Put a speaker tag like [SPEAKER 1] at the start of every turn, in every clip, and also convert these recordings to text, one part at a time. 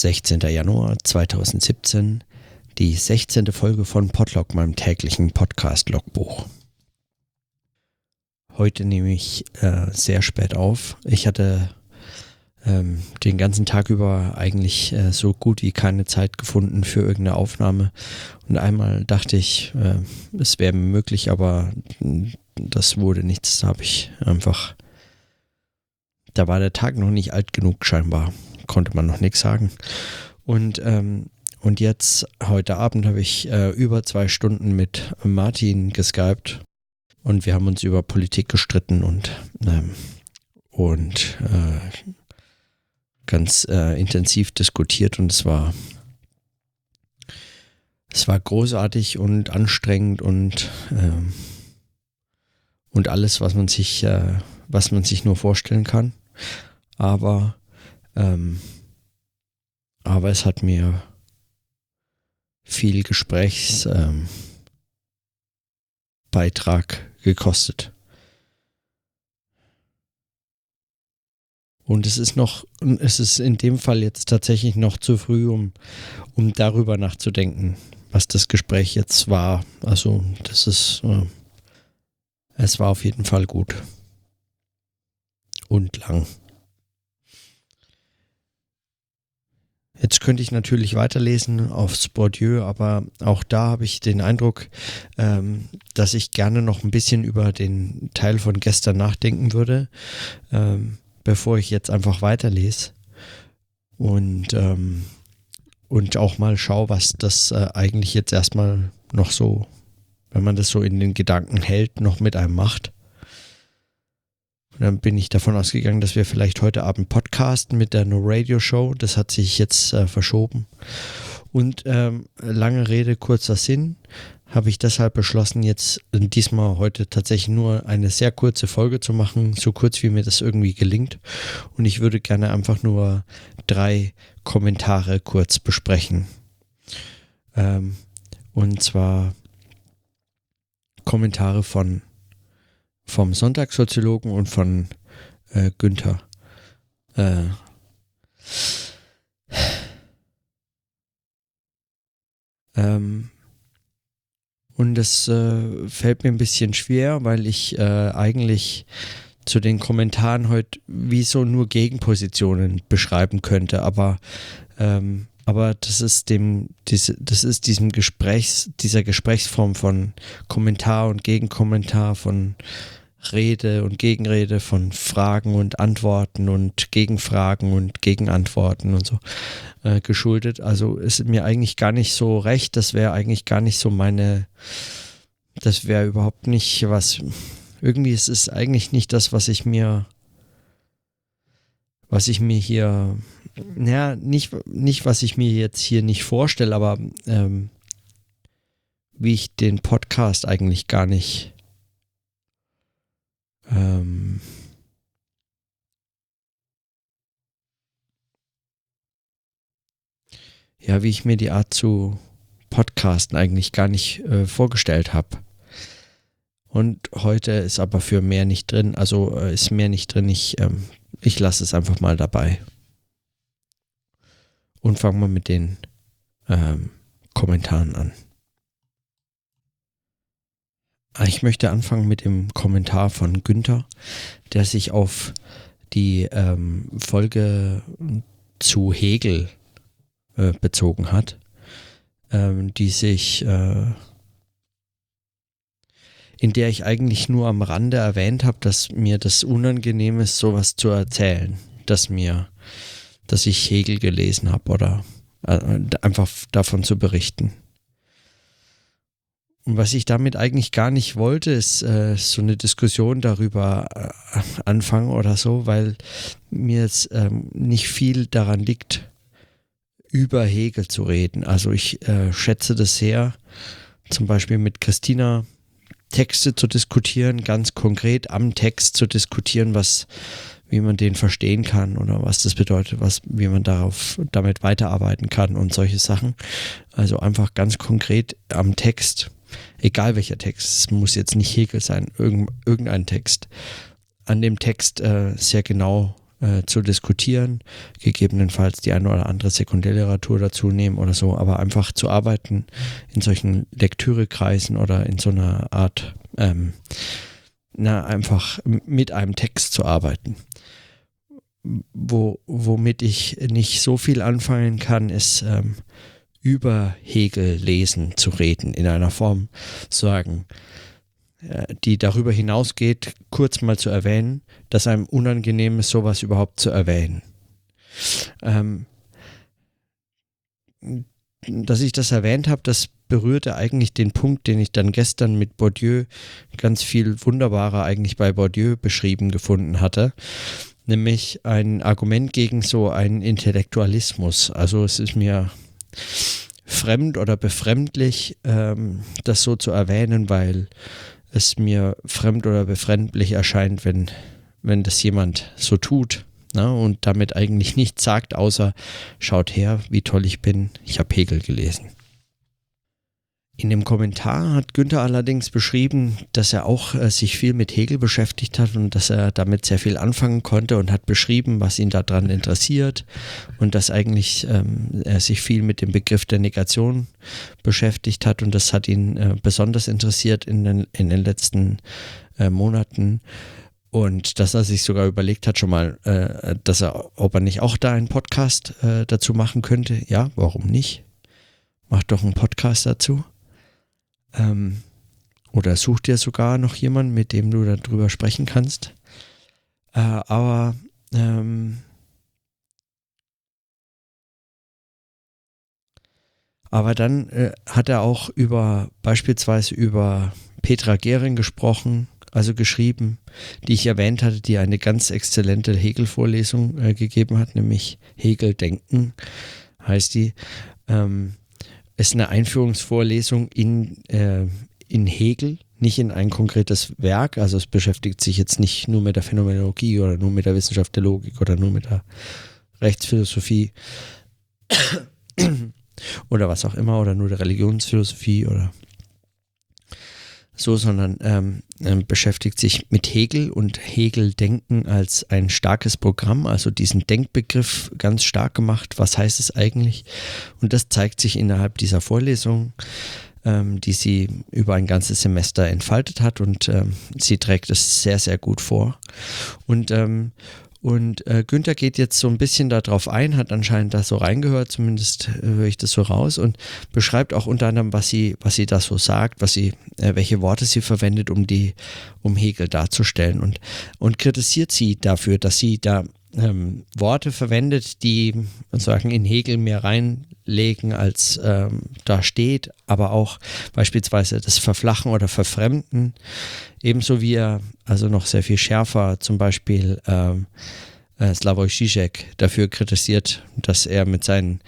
[SPEAKER 1] 16. Januar 2017, die 16. Folge von Podlog, meinem täglichen Podcast-Logbuch. Heute nehme ich äh, sehr spät auf. Ich hatte ähm, den ganzen Tag über eigentlich äh, so gut wie keine Zeit gefunden für irgendeine Aufnahme. Und einmal dachte ich, äh, es wäre möglich, aber das wurde nichts. Da habe ich einfach, da war der Tag noch nicht alt genug scheinbar konnte man noch nichts sagen. Und, ähm, und jetzt, heute Abend, habe ich äh, über zwei Stunden mit Martin geskypt und wir haben uns über Politik gestritten und, ähm, und äh, ganz äh, intensiv diskutiert und es war es war großartig und anstrengend und ähm, und alles, was man sich äh, was man sich nur vorstellen kann. Aber ähm, aber es hat mir viel Gesprächsbeitrag ähm, gekostet. Und es ist noch, es ist in dem Fall jetzt tatsächlich noch zu früh, um, um darüber nachzudenken, was das Gespräch jetzt war. Also, das ist, äh, es war auf jeden Fall gut. Und lang. Jetzt könnte ich natürlich weiterlesen auf Sportieu, aber auch da habe ich den Eindruck, ähm, dass ich gerne noch ein bisschen über den Teil von gestern nachdenken würde, ähm, bevor ich jetzt einfach weiterlese. Und, ähm, und auch mal schaue, was das äh, eigentlich jetzt erstmal noch so, wenn man das so in den Gedanken hält, noch mit einem macht. Und dann bin ich davon ausgegangen, dass wir vielleicht heute Abend podcasten mit der No Radio Show. Das hat sich jetzt äh, verschoben. Und ähm, lange Rede, kurzer Sinn, habe ich deshalb beschlossen, jetzt diesmal heute tatsächlich nur eine sehr kurze Folge zu machen, so kurz wie mir das irgendwie gelingt. Und ich würde gerne einfach nur drei Kommentare kurz besprechen. Ähm, und zwar Kommentare von vom Sonntagssoziologen und von äh, Günther. Äh, ähm, und das äh, fällt mir ein bisschen schwer, weil ich äh, eigentlich zu den Kommentaren heute wie so nur Gegenpositionen beschreiben könnte, aber ähm, aber das ist dem, diese, das ist diesem Gesprächs, dieser Gesprächsform von Kommentar und Gegenkommentar, von Rede und Gegenrede, von Fragen und Antworten und Gegenfragen und Gegenantworten und so äh, geschuldet. Also ist mir eigentlich gar nicht so recht. Das wäre eigentlich gar nicht so meine, das wäre überhaupt nicht was, irgendwie ist es eigentlich nicht das, was ich mir, was ich mir hier, naja, nicht, nicht, was ich mir jetzt hier nicht vorstelle, aber ähm, wie ich den Podcast eigentlich gar nicht ähm, ja, wie ich mir die Art zu podcasten eigentlich gar nicht äh, vorgestellt habe. Und heute ist aber für mehr nicht drin, also äh, ist mehr nicht drin. Ich, ähm, ich lasse es einfach mal dabei. Und fangen wir mit den ähm, Kommentaren an. Ich möchte anfangen mit dem Kommentar von Günther, der sich auf die ähm, Folge zu Hegel äh, bezogen hat, ähm, die sich, äh, in der ich eigentlich nur am Rande erwähnt habe, dass mir das unangenehm ist, sowas zu erzählen, dass mir, dass ich Hegel gelesen habe oder äh, einfach davon zu berichten. Und was ich damit eigentlich gar nicht wollte, ist äh, so eine Diskussion darüber äh, anfangen oder so, weil mir jetzt ähm, nicht viel daran liegt, über Hegel zu reden. Also ich äh, schätze das sehr, zum Beispiel mit Christina Texte zu diskutieren, ganz konkret am Text zu diskutieren, was, wie man den verstehen kann oder was das bedeutet, was, wie man darauf, damit weiterarbeiten kann und solche Sachen. Also einfach ganz konkret am Text egal welcher Text, es muss jetzt nicht Hegel sein, irgendein Text, an dem Text äh, sehr genau äh, zu diskutieren, gegebenenfalls die eine oder andere Sekundärliteratur dazu nehmen oder so, aber einfach zu arbeiten in solchen Lektürekreisen oder in so einer Art, ähm, na, einfach mit einem Text zu arbeiten. Wo, womit ich nicht so viel anfangen kann, ist ähm, über Hegel lesen zu reden, in einer Form sagen, äh, die darüber hinausgeht, kurz mal zu erwähnen, dass einem unangenehm ist, sowas überhaupt zu erwähnen. Ähm, dass ich das erwähnt habe, das berührte eigentlich den Punkt, den ich dann gestern mit Bourdieu ganz viel wunderbarer eigentlich bei Bourdieu beschrieben gefunden hatte, nämlich ein Argument gegen so einen Intellektualismus. Also es ist mir fremd oder befremdlich, ähm, das so zu erwähnen, weil es mir fremd oder befremdlich erscheint, wenn, wenn das jemand so tut ne, und damit eigentlich nichts sagt, außer schaut her, wie toll ich bin, ich habe Hegel gelesen. In dem Kommentar hat Günther allerdings beschrieben, dass er auch äh, sich viel mit Hegel beschäftigt hat und dass er damit sehr viel anfangen konnte und hat beschrieben, was ihn daran interessiert und dass eigentlich ähm, er sich viel mit dem Begriff der Negation beschäftigt hat und das hat ihn äh, besonders interessiert in den, in den letzten äh, Monaten. Und dass er sich sogar überlegt hat, schon mal, äh, dass er, ob er nicht auch da einen Podcast äh, dazu machen könnte. Ja, warum nicht? Macht doch einen Podcast dazu. Ähm, oder such dir sogar noch jemanden, mit dem du darüber sprechen kannst. Äh, aber ähm, aber dann äh, hat er auch über beispielsweise über Petra Gehring gesprochen, also geschrieben, die ich erwähnt hatte, die eine ganz exzellente Hegel-Vorlesung äh, gegeben hat, nämlich Hegel Denken heißt die. Ähm, ist eine Einführungsvorlesung in, äh, in Hegel, nicht in ein konkretes Werk. Also es beschäftigt sich jetzt nicht nur mit der Phänomenologie oder nur mit der Wissenschaft der Logik oder nur mit der Rechtsphilosophie oder was auch immer oder nur der Religionsphilosophie oder so, sondern ähm, ähm, beschäftigt sich mit Hegel und Hegel-Denken als ein starkes Programm, also diesen Denkbegriff ganz stark gemacht. Was heißt es eigentlich? Und das zeigt sich innerhalb dieser Vorlesung, ähm, die sie über ein ganzes Semester entfaltet hat und ähm, sie trägt es sehr, sehr gut vor. Und ähm, und äh, Günther geht jetzt so ein bisschen darauf ein, hat anscheinend da so reingehört, zumindest äh, höre ich das so raus und beschreibt auch unter anderem, was sie, was sie da so sagt, was sie, äh, welche Worte sie verwendet, um die, um Hegel darzustellen und, und kritisiert sie dafür, dass sie da ähm, Worte verwendet, die sozusagen in Hegel mehr reinlegen, als ähm, da steht, aber auch beispielsweise das Verflachen oder Verfremden, ebenso wie er also noch sehr viel schärfer zum Beispiel ähm, äh, Slavoj Žižek dafür kritisiert, dass er mit seinen,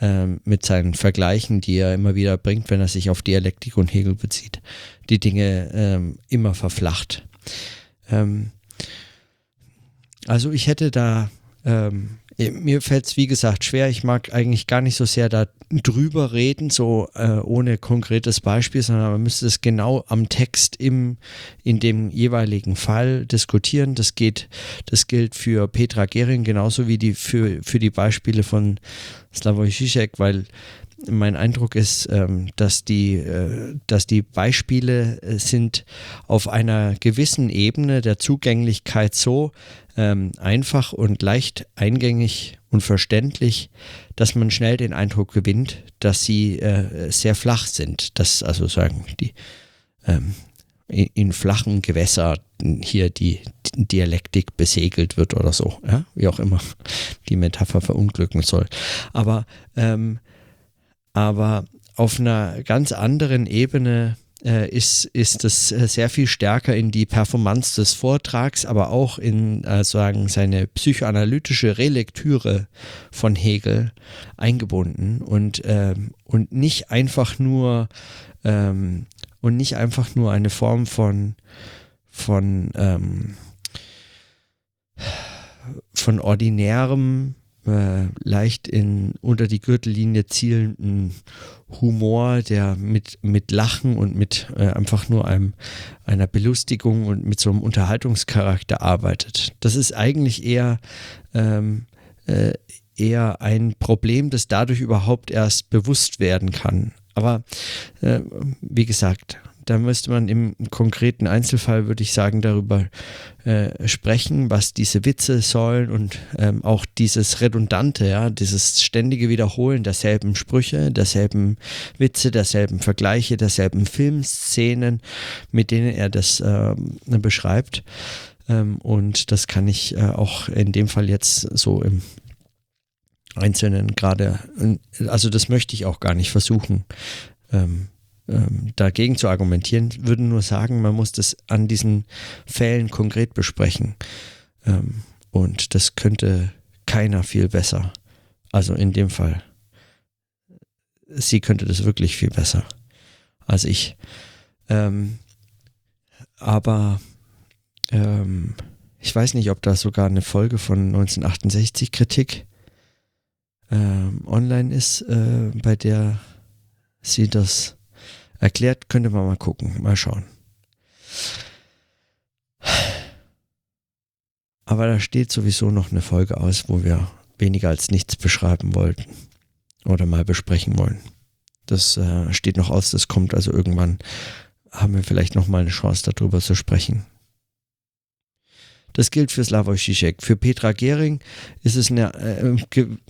[SPEAKER 1] ähm, mit seinen Vergleichen, die er immer wieder bringt, wenn er sich auf Dialektik und Hegel bezieht, die Dinge ähm, immer verflacht. Ähm, also ich hätte da, ähm, mir fällt es wie gesagt schwer, ich mag eigentlich gar nicht so sehr da drüber reden, so äh, ohne konkretes Beispiel, sondern man müsste es genau am Text im, in dem jeweiligen Fall diskutieren. Das geht, das gilt für Petra Gering genauso wie die für, für die Beispiele von Slavoj Žižek, weil mein Eindruck ist, ähm, dass, die, äh, dass die Beispiele äh, sind auf einer gewissen Ebene der Zugänglichkeit so ähm, einfach und leicht eingängig und verständlich, dass man schnell den Eindruck gewinnt, dass sie äh, sehr flach sind, dass also sagen die ähm, in, flachen Gewässern hier die, die Dialektik besegelt wird oder so, ja? wie auch immer die Metapher verunglücken soll. Aber ähm, aber auf einer ganz anderen Ebene äh, ist, ist es äh, sehr viel stärker in die Performance des Vortrags, aber auch in äh, sagen seine psychoanalytische Relektüre von Hegel eingebunden. Und, ähm, und nicht einfach nur ähm, und nicht einfach nur eine Form von von ähm, von ordinärem äh, leicht in unter die Gürtellinie zielenden Humor, der mit, mit Lachen und mit äh, einfach nur einem, einer Belustigung und mit so einem Unterhaltungscharakter arbeitet. Das ist eigentlich eher, ähm, äh, eher ein Problem, das dadurch überhaupt erst bewusst werden kann. Aber äh, wie gesagt, da müsste man im konkreten Einzelfall, würde ich sagen, darüber äh, sprechen, was diese Witze sollen und ähm, auch dieses Redundante, ja, dieses ständige Wiederholen derselben Sprüche, derselben Witze, derselben Vergleiche, derselben Filmszenen, mit denen er das äh, beschreibt. Ähm, und das kann ich äh, auch in dem Fall jetzt so im Einzelnen gerade, also das möchte ich auch gar nicht versuchen. Ähm, ähm, dagegen zu argumentieren, würden nur sagen, man muss das an diesen Fällen konkret besprechen. Ähm, und das könnte keiner viel besser. Also in dem Fall. Sie könnte das wirklich viel besser als ich. Ähm, aber ähm, ich weiß nicht, ob da sogar eine Folge von 1968 Kritik ähm, online ist, äh, bei der sie das Erklärt könnte man mal gucken, mal schauen. Aber da steht sowieso noch eine Folge aus, wo wir weniger als nichts beschreiben wollten oder mal besprechen wollen. Das äh, steht noch aus, das kommt also irgendwann, haben wir vielleicht noch mal eine Chance darüber zu sprechen. Das gilt für Slavoj Žižek. Für Petra Gehring ist es eine äh,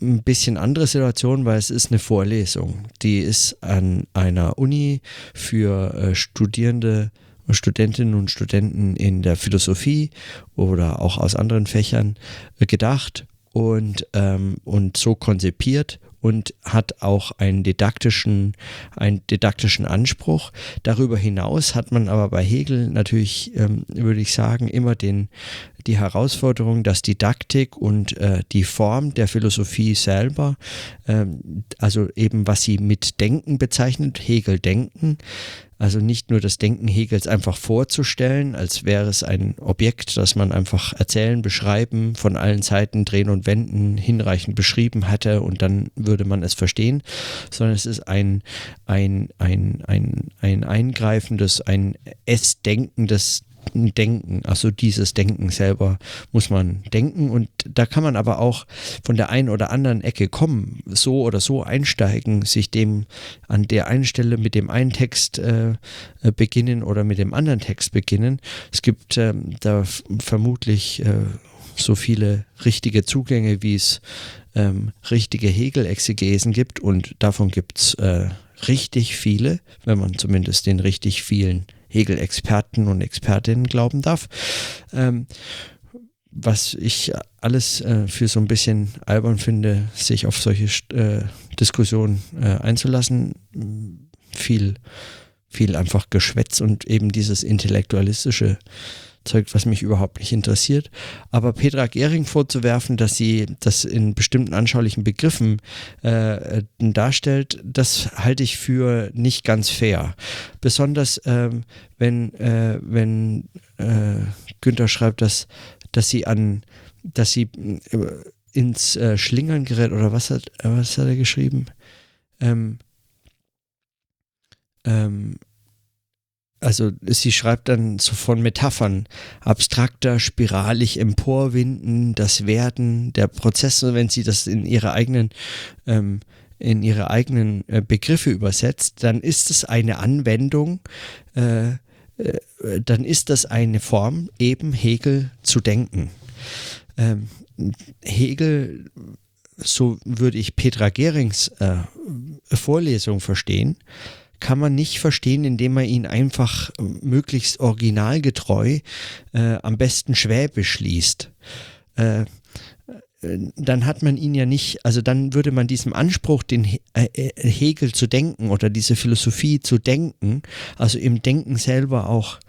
[SPEAKER 1] ein bisschen andere Situation, weil es ist eine Vorlesung. Die ist an einer Uni für äh, Studierende Studentinnen und Studenten in der Philosophie oder auch aus anderen Fächern äh, gedacht und, ähm, und so konzipiert und hat auch einen didaktischen, einen didaktischen Anspruch. Darüber hinaus hat man aber bei Hegel natürlich, ähm, würde ich sagen, immer den, die Herausforderung, dass Didaktik und äh, die Form der Philosophie selber, ähm, also eben was sie mit Denken bezeichnet, Hegel Denken, also nicht nur das Denken Hegels einfach vorzustellen, als wäre es ein Objekt, das man einfach erzählen, beschreiben, von allen Seiten drehen und wenden, hinreichend beschrieben hatte und dann würde man es verstehen, sondern es ist ein, ein, ein, ein, ein eingreifendes, ein Essdenkendes Denken. Also dieses Denken selber muss man denken und da kann man aber auch von der einen oder anderen Ecke kommen, so oder so einsteigen, sich dem an der einen Stelle mit dem einen Text äh, beginnen oder mit dem anderen Text beginnen. Es gibt äh, da vermutlich äh, so viele richtige Zugänge, wie es ähm, richtige Hegel-Exegesen gibt und davon gibt es äh, richtig viele, wenn man zumindest den richtig vielen Hegel-Experten und Expertinnen glauben darf. Ähm, was ich alles äh, für so ein bisschen albern finde, sich auf solche äh, Diskussionen äh, einzulassen. Viel, viel einfach Geschwätz und eben dieses intellektualistische Zeug, was mich überhaupt nicht interessiert. Aber Petra Gehring vorzuwerfen, dass sie das in bestimmten anschaulichen Begriffen äh, darstellt, das halte ich für nicht ganz fair. Besonders ähm, wenn, äh, wenn äh, Günther schreibt, dass, dass sie an, dass sie äh, ins äh, Schlingern gerät, oder was hat, was hat er geschrieben? Ähm, ähm, also sie schreibt dann so von Metaphern, abstrakter, spiralig emporwinden, das Werden der Prozesse, wenn sie das in ihre eigenen ähm, in ihre eigenen äh, Begriffe übersetzt, dann ist es eine Anwendung, äh, äh, dann ist das eine Form, eben Hegel zu denken. Ähm, Hegel, so würde ich Petra Gerings äh, Vorlesung verstehen, kann man nicht verstehen, indem man ihn einfach äh, möglichst originalgetreu, äh, am besten schwäbisch liest. Äh, äh, dann hat man ihn ja nicht, also dann würde man diesem Anspruch, den äh, Hegel zu denken oder diese Philosophie zu denken, also im Denken selber auch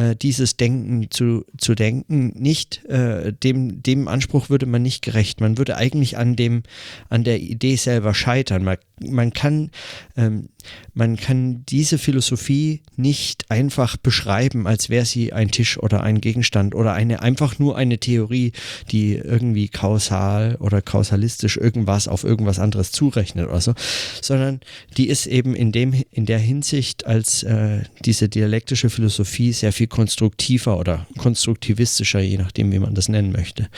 [SPEAKER 1] äh, dieses Denken zu, zu denken, nicht, äh, dem, dem Anspruch würde man nicht gerecht. Man würde eigentlich an dem, an der Idee selber scheitern. Man, man kann, ähm, man kann diese Philosophie nicht einfach beschreiben, als wäre sie ein Tisch oder ein Gegenstand oder eine, einfach nur eine Theorie, die irgendwie kausal oder kausalistisch irgendwas auf irgendwas anderes zurechnet oder so, sondern die ist eben in dem, in der Hinsicht als äh, diese dialektische Philosophie sehr viel konstruktiver oder konstruktivistischer, je nachdem, wie man das nennen möchte.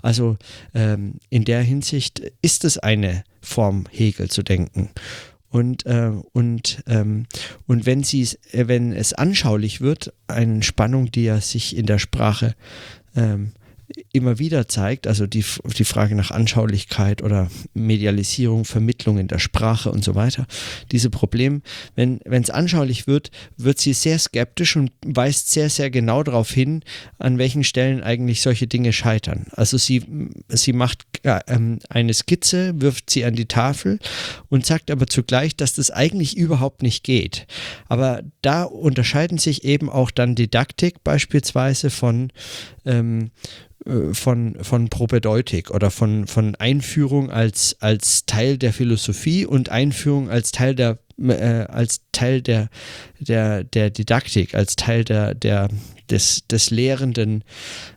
[SPEAKER 1] Also ähm, in der Hinsicht ist es eine Form Hegel zu denken. Und, äh, und, ähm, und wenn, sie, äh, wenn es anschaulich wird, eine Spannung, die ja sich in der Sprache ähm, immer wieder zeigt, also die, die Frage nach Anschaulichkeit oder Medialisierung, Vermittlung in der Sprache und so weiter, diese Probleme, wenn es anschaulich wird, wird sie sehr skeptisch und weist sehr, sehr genau darauf hin, an welchen Stellen eigentlich solche Dinge scheitern. Also sie, sie macht äh, eine Skizze, wirft sie an die Tafel und sagt aber zugleich, dass das eigentlich überhaupt nicht geht. Aber da unterscheiden sich eben auch dann Didaktik beispielsweise von ähm, äh, von, von Propedeutik oder von, von Einführung als, als Teil der Philosophie und Einführung als Teil der äh, als Teil der, der, der Didaktik, als Teil der, der, des, des Lehrenden.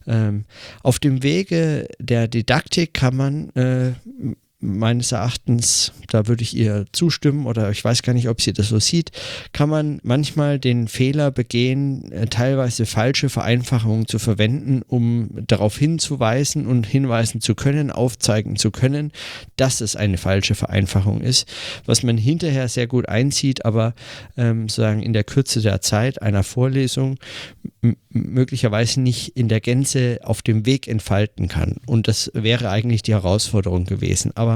[SPEAKER 1] Ähm, auf dem Wege der Didaktik kann man äh, meines Erachtens, da würde ich ihr zustimmen oder ich weiß gar nicht, ob sie das so sieht, kann man manchmal den Fehler begehen, äh, teilweise falsche Vereinfachungen zu verwenden, um darauf hinzuweisen und hinweisen zu können, aufzeigen zu können, dass es eine falsche Vereinfachung ist, was man hinterher sehr gut einzieht, aber ähm, sozusagen in der Kürze der Zeit einer Vorlesung möglicherweise nicht in der Gänze auf dem Weg entfalten kann. Und das wäre eigentlich die Herausforderung gewesen. Aber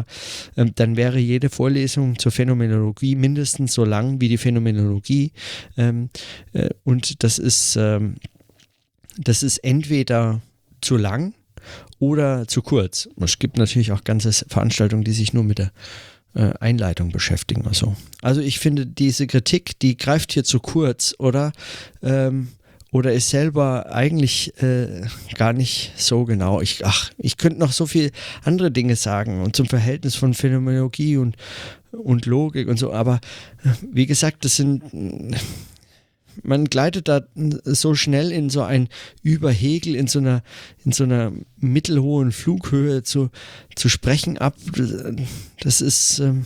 [SPEAKER 1] ähm, dann wäre jede Vorlesung zur Phänomenologie mindestens so lang wie die Phänomenologie. Ähm, äh, und das ist, ähm, das ist entweder zu lang oder zu kurz. Es gibt natürlich auch ganze Veranstaltungen, die sich nur mit der äh, Einleitung beschäftigen. Also. also ich finde, diese Kritik, die greift hier zu kurz, oder? Ähm, oder ist selber eigentlich äh, gar nicht so genau. Ich, ach, ich könnte noch so viel andere Dinge sagen und zum Verhältnis von Phänomenologie und, und Logik und so, aber äh, wie gesagt, das sind man gleitet da so schnell in so ein Überhegel, in so einer, in so einer mittelhohen Flughöhe zu, zu sprechen ab. Das ist, ähm,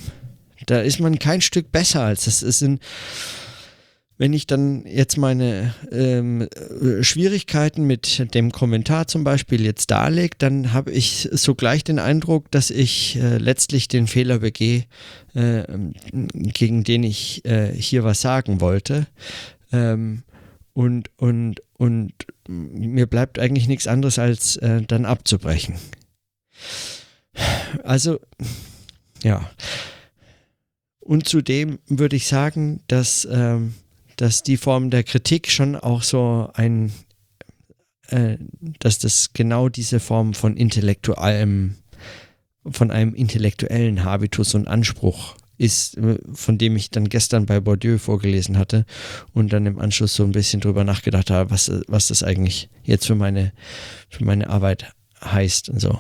[SPEAKER 1] da ist man kein Stück besser als das. Es sind wenn ich dann jetzt meine ähm, Schwierigkeiten mit dem Kommentar zum Beispiel jetzt darlege, dann habe ich sogleich den Eindruck, dass ich äh, letztlich den Fehler begehe, äh, gegen den ich äh, hier was sagen wollte. Ähm, und, und, und mir bleibt eigentlich nichts anderes, als äh, dann abzubrechen. Also, ja. Und zudem würde ich sagen, dass ähm, dass die Form der Kritik schon auch so ein, äh, dass das genau diese Form von intellektuellem, von einem intellektuellen Habitus und Anspruch ist, von dem ich dann gestern bei Bourdieu vorgelesen hatte und dann im Anschluss so ein bisschen drüber nachgedacht habe, was, was das eigentlich jetzt für meine, für meine Arbeit heißt und so.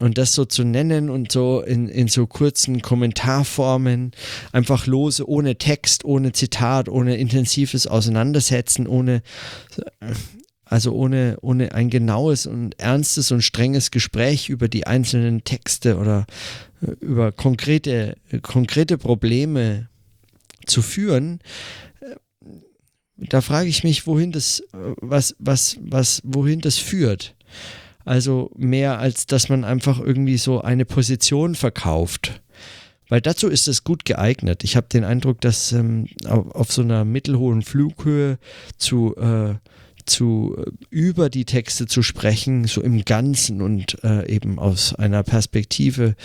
[SPEAKER 1] Und das so zu nennen und so in, in so kurzen Kommentarformen, einfach lose, ohne Text, ohne Zitat, ohne intensives Auseinandersetzen, ohne, also ohne, ohne ein genaues und ernstes und strenges Gespräch über die einzelnen Texte oder äh, über konkrete, konkrete Probleme zu führen, äh, da frage ich mich, wohin das, äh, was, was, was, wohin das führt. Also mehr als dass man einfach irgendwie so eine Position verkauft. Weil dazu ist es gut geeignet. Ich habe den Eindruck, dass ähm, auf, auf, so einer mittelhohen Flughöhe zu äh, zu äh, über die Texte zu sprechen, so im Ganzen und äh, eben aus einer Perspektive,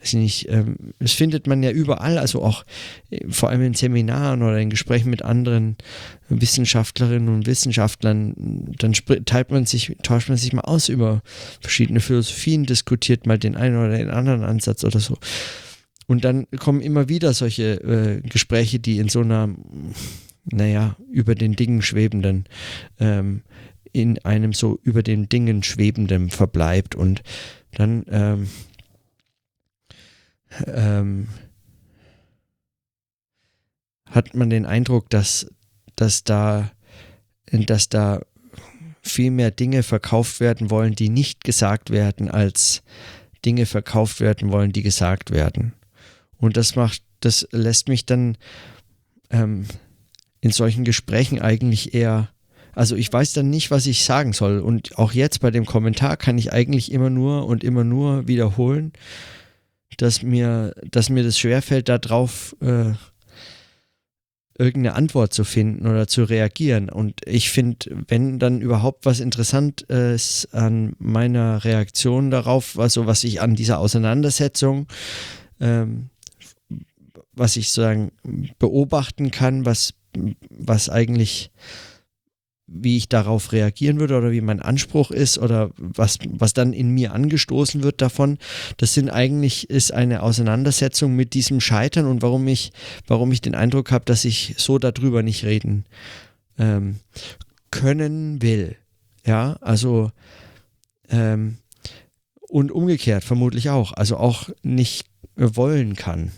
[SPEAKER 1] weiß ich nicht, ähm, das findet man ja überall, also auch äh, vor allem in Seminaren oder in Gesprächen mit anderen Wissenschaftlerinnen und Wissenschaftlern, dann teilt man sich, tauscht man sich mal aus über verschiedene Philosophien, diskutiert mal den einen oder den anderen Ansatz oder so. Und dann kommen immer wieder solche äh, Gespräche, die in so einer naja, über den Dingen schwebenden, ähm, in einem so über den Dingen schwebenden verbleibt und dann ähm, ähm, hat man den Eindruck, dass, dass da, dass da viel mehr Dinge verkauft werden wollen, die nicht gesagt werden, als Dinge verkauft werden wollen, die gesagt werden. Und das macht, das lässt mich dann ähm, in solchen Gesprächen eigentlich eher, also ich weiß dann nicht, was ich sagen soll. Und auch jetzt bei dem Kommentar kann ich eigentlich immer nur und immer nur wiederholen, dass mir, dass mir das schwerfällt, darauf äh, irgendeine Antwort zu finden oder zu reagieren. Und ich finde, wenn dann überhaupt was interessant ist an meiner Reaktion darauf, also was ich an dieser Auseinandersetzung, ähm, was ich sozusagen beobachten kann, was, was eigentlich wie ich darauf reagieren würde oder wie mein Anspruch ist oder was, was dann in mir angestoßen wird davon, das sind eigentlich, ist eine Auseinandersetzung mit diesem Scheitern und warum ich, warum ich den Eindruck habe, dass ich so darüber nicht reden ähm, können will. Ja, also ähm, und umgekehrt vermutlich auch, also auch nicht wollen kann.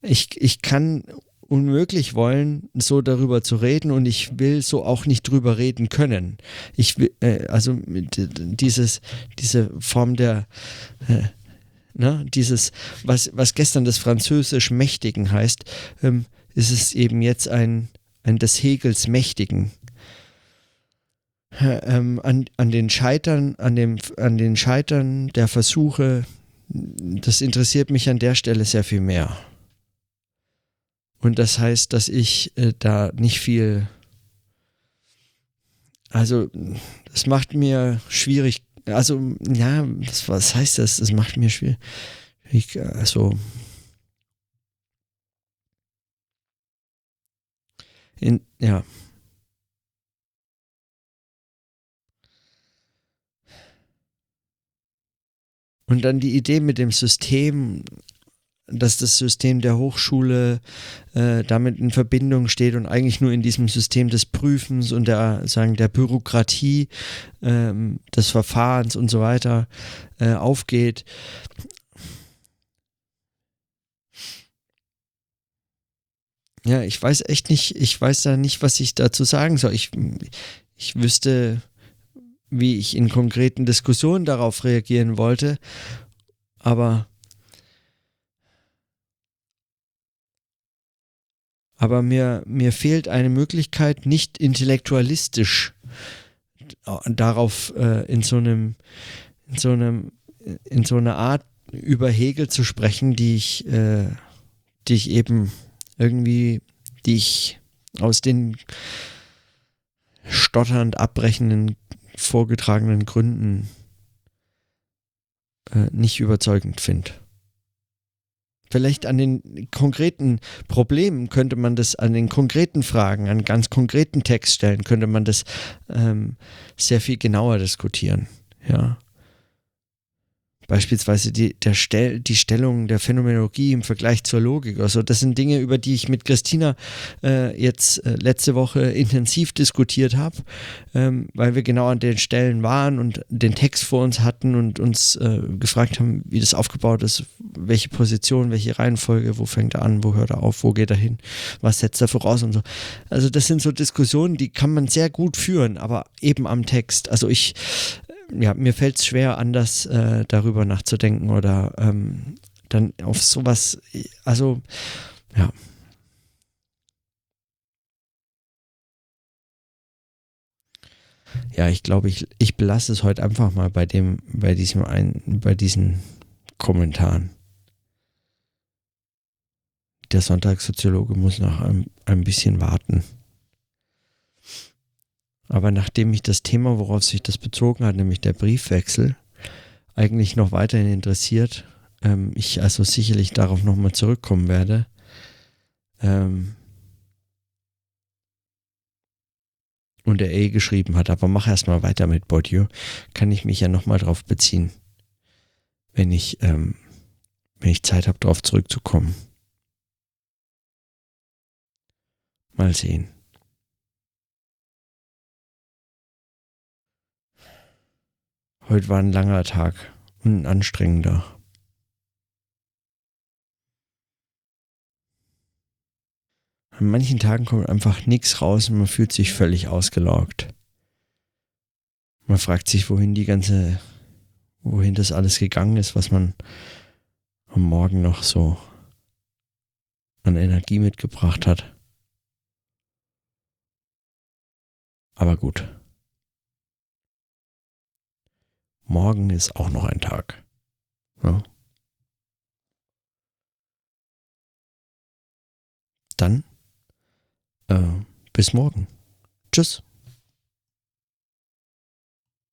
[SPEAKER 1] Ich, ich kann unmöglich wollen, so darüber zu reden und ich will so auch nicht drüber reden können. Ich will, äh, also dieses, diese Form der, äh, ne, dieses, was, was gestern das Französisch Mächtigen heißt, ähm, ist es eben jetzt ein, ein des Hegels Mächtigen. Ähm, an, an den Scheitern, an dem, an den Scheitern der Versuche, das interessiert mich an der Stelle sehr viel mehr. Und das heißt, dass ich äh, da nicht viel, also das macht mir schwierig, also ja, das, was heißt das? Das macht mir schwierig, also in, ja. Und dann die Idee mit dem System, dass das System der Hochschule äh, damit in Verbindung steht und eigentlich nur in diesem System des Prüfens und der, sagen, der Bürokratie, ähm, des Verfahrens und so weiter äh, aufgeht. Ja, ich weiß echt nicht, ich weiß da nicht, was ich dazu sagen soll. Ich, ich wüsste, wie ich in konkreten Diskussionen darauf reagieren wollte, aber aber mir, mir fehlt eine Möglichkeit, nicht intellektualistisch darauf äh, in so einem, in so einem, in so einer Art über Hegel zu sprechen, die ich, äh, die ich eben irgendwie, die ich aus den stotternd abbrechenden vorgetragenen Gründen äh, nicht überzeugend finde. Vielleicht an den konkreten Problemen könnte man das, an den konkreten Fragen, an ganz konkreten Textstellen könnte man das ähm, sehr viel genauer diskutieren. Ja. Beispielsweise die, der Stel die Stellung der Phänomenologie im Vergleich zur Logik. Also das sind Dinge, über die ich mit Christina äh, jetzt äh, letzte Woche intensiv diskutiert habe, ähm, weil wir genau an den Stellen waren und den Text vor uns hatten und uns äh, gefragt haben, wie das aufgebaut ist, welche Position, welche Reihenfolge, wo fängt er an, wo hört er auf, wo geht er hin, was setzt er voraus und so. Also das sind so Diskussionen, die kann man sehr gut führen, aber eben am Text. Also ich ja, mir fällt es schwer, anders äh, darüber nachzudenken oder ähm, dann auf sowas, also ja. Ja, ich glaube, ich, ich belasse es heute einfach mal bei dem, bei diesem ein, bei diesen Kommentaren. Der Sonntagssoziologe muss noch ein, ein bisschen warten. Aber nachdem mich das Thema, worauf sich das bezogen hat, nämlich der Briefwechsel, eigentlich noch weiterhin interessiert, ähm, ich also sicherlich darauf nochmal zurückkommen werde, ähm, und er eh geschrieben hat, aber mach erstmal weiter mit Bourdieu, kann ich mich ja nochmal drauf beziehen, wenn ich, ähm, wenn ich Zeit habe, darauf zurückzukommen. Mal sehen. Heute war ein langer Tag und ein anstrengender. An manchen Tagen kommt einfach nichts raus und man fühlt sich völlig ausgelaugt. Man fragt sich, wohin die ganze, wohin das alles gegangen ist, was man am Morgen noch so an Energie mitgebracht hat. Aber gut. Morgen ist auch noch ein Tag. Ja. Dann äh, bis morgen. Tschüss.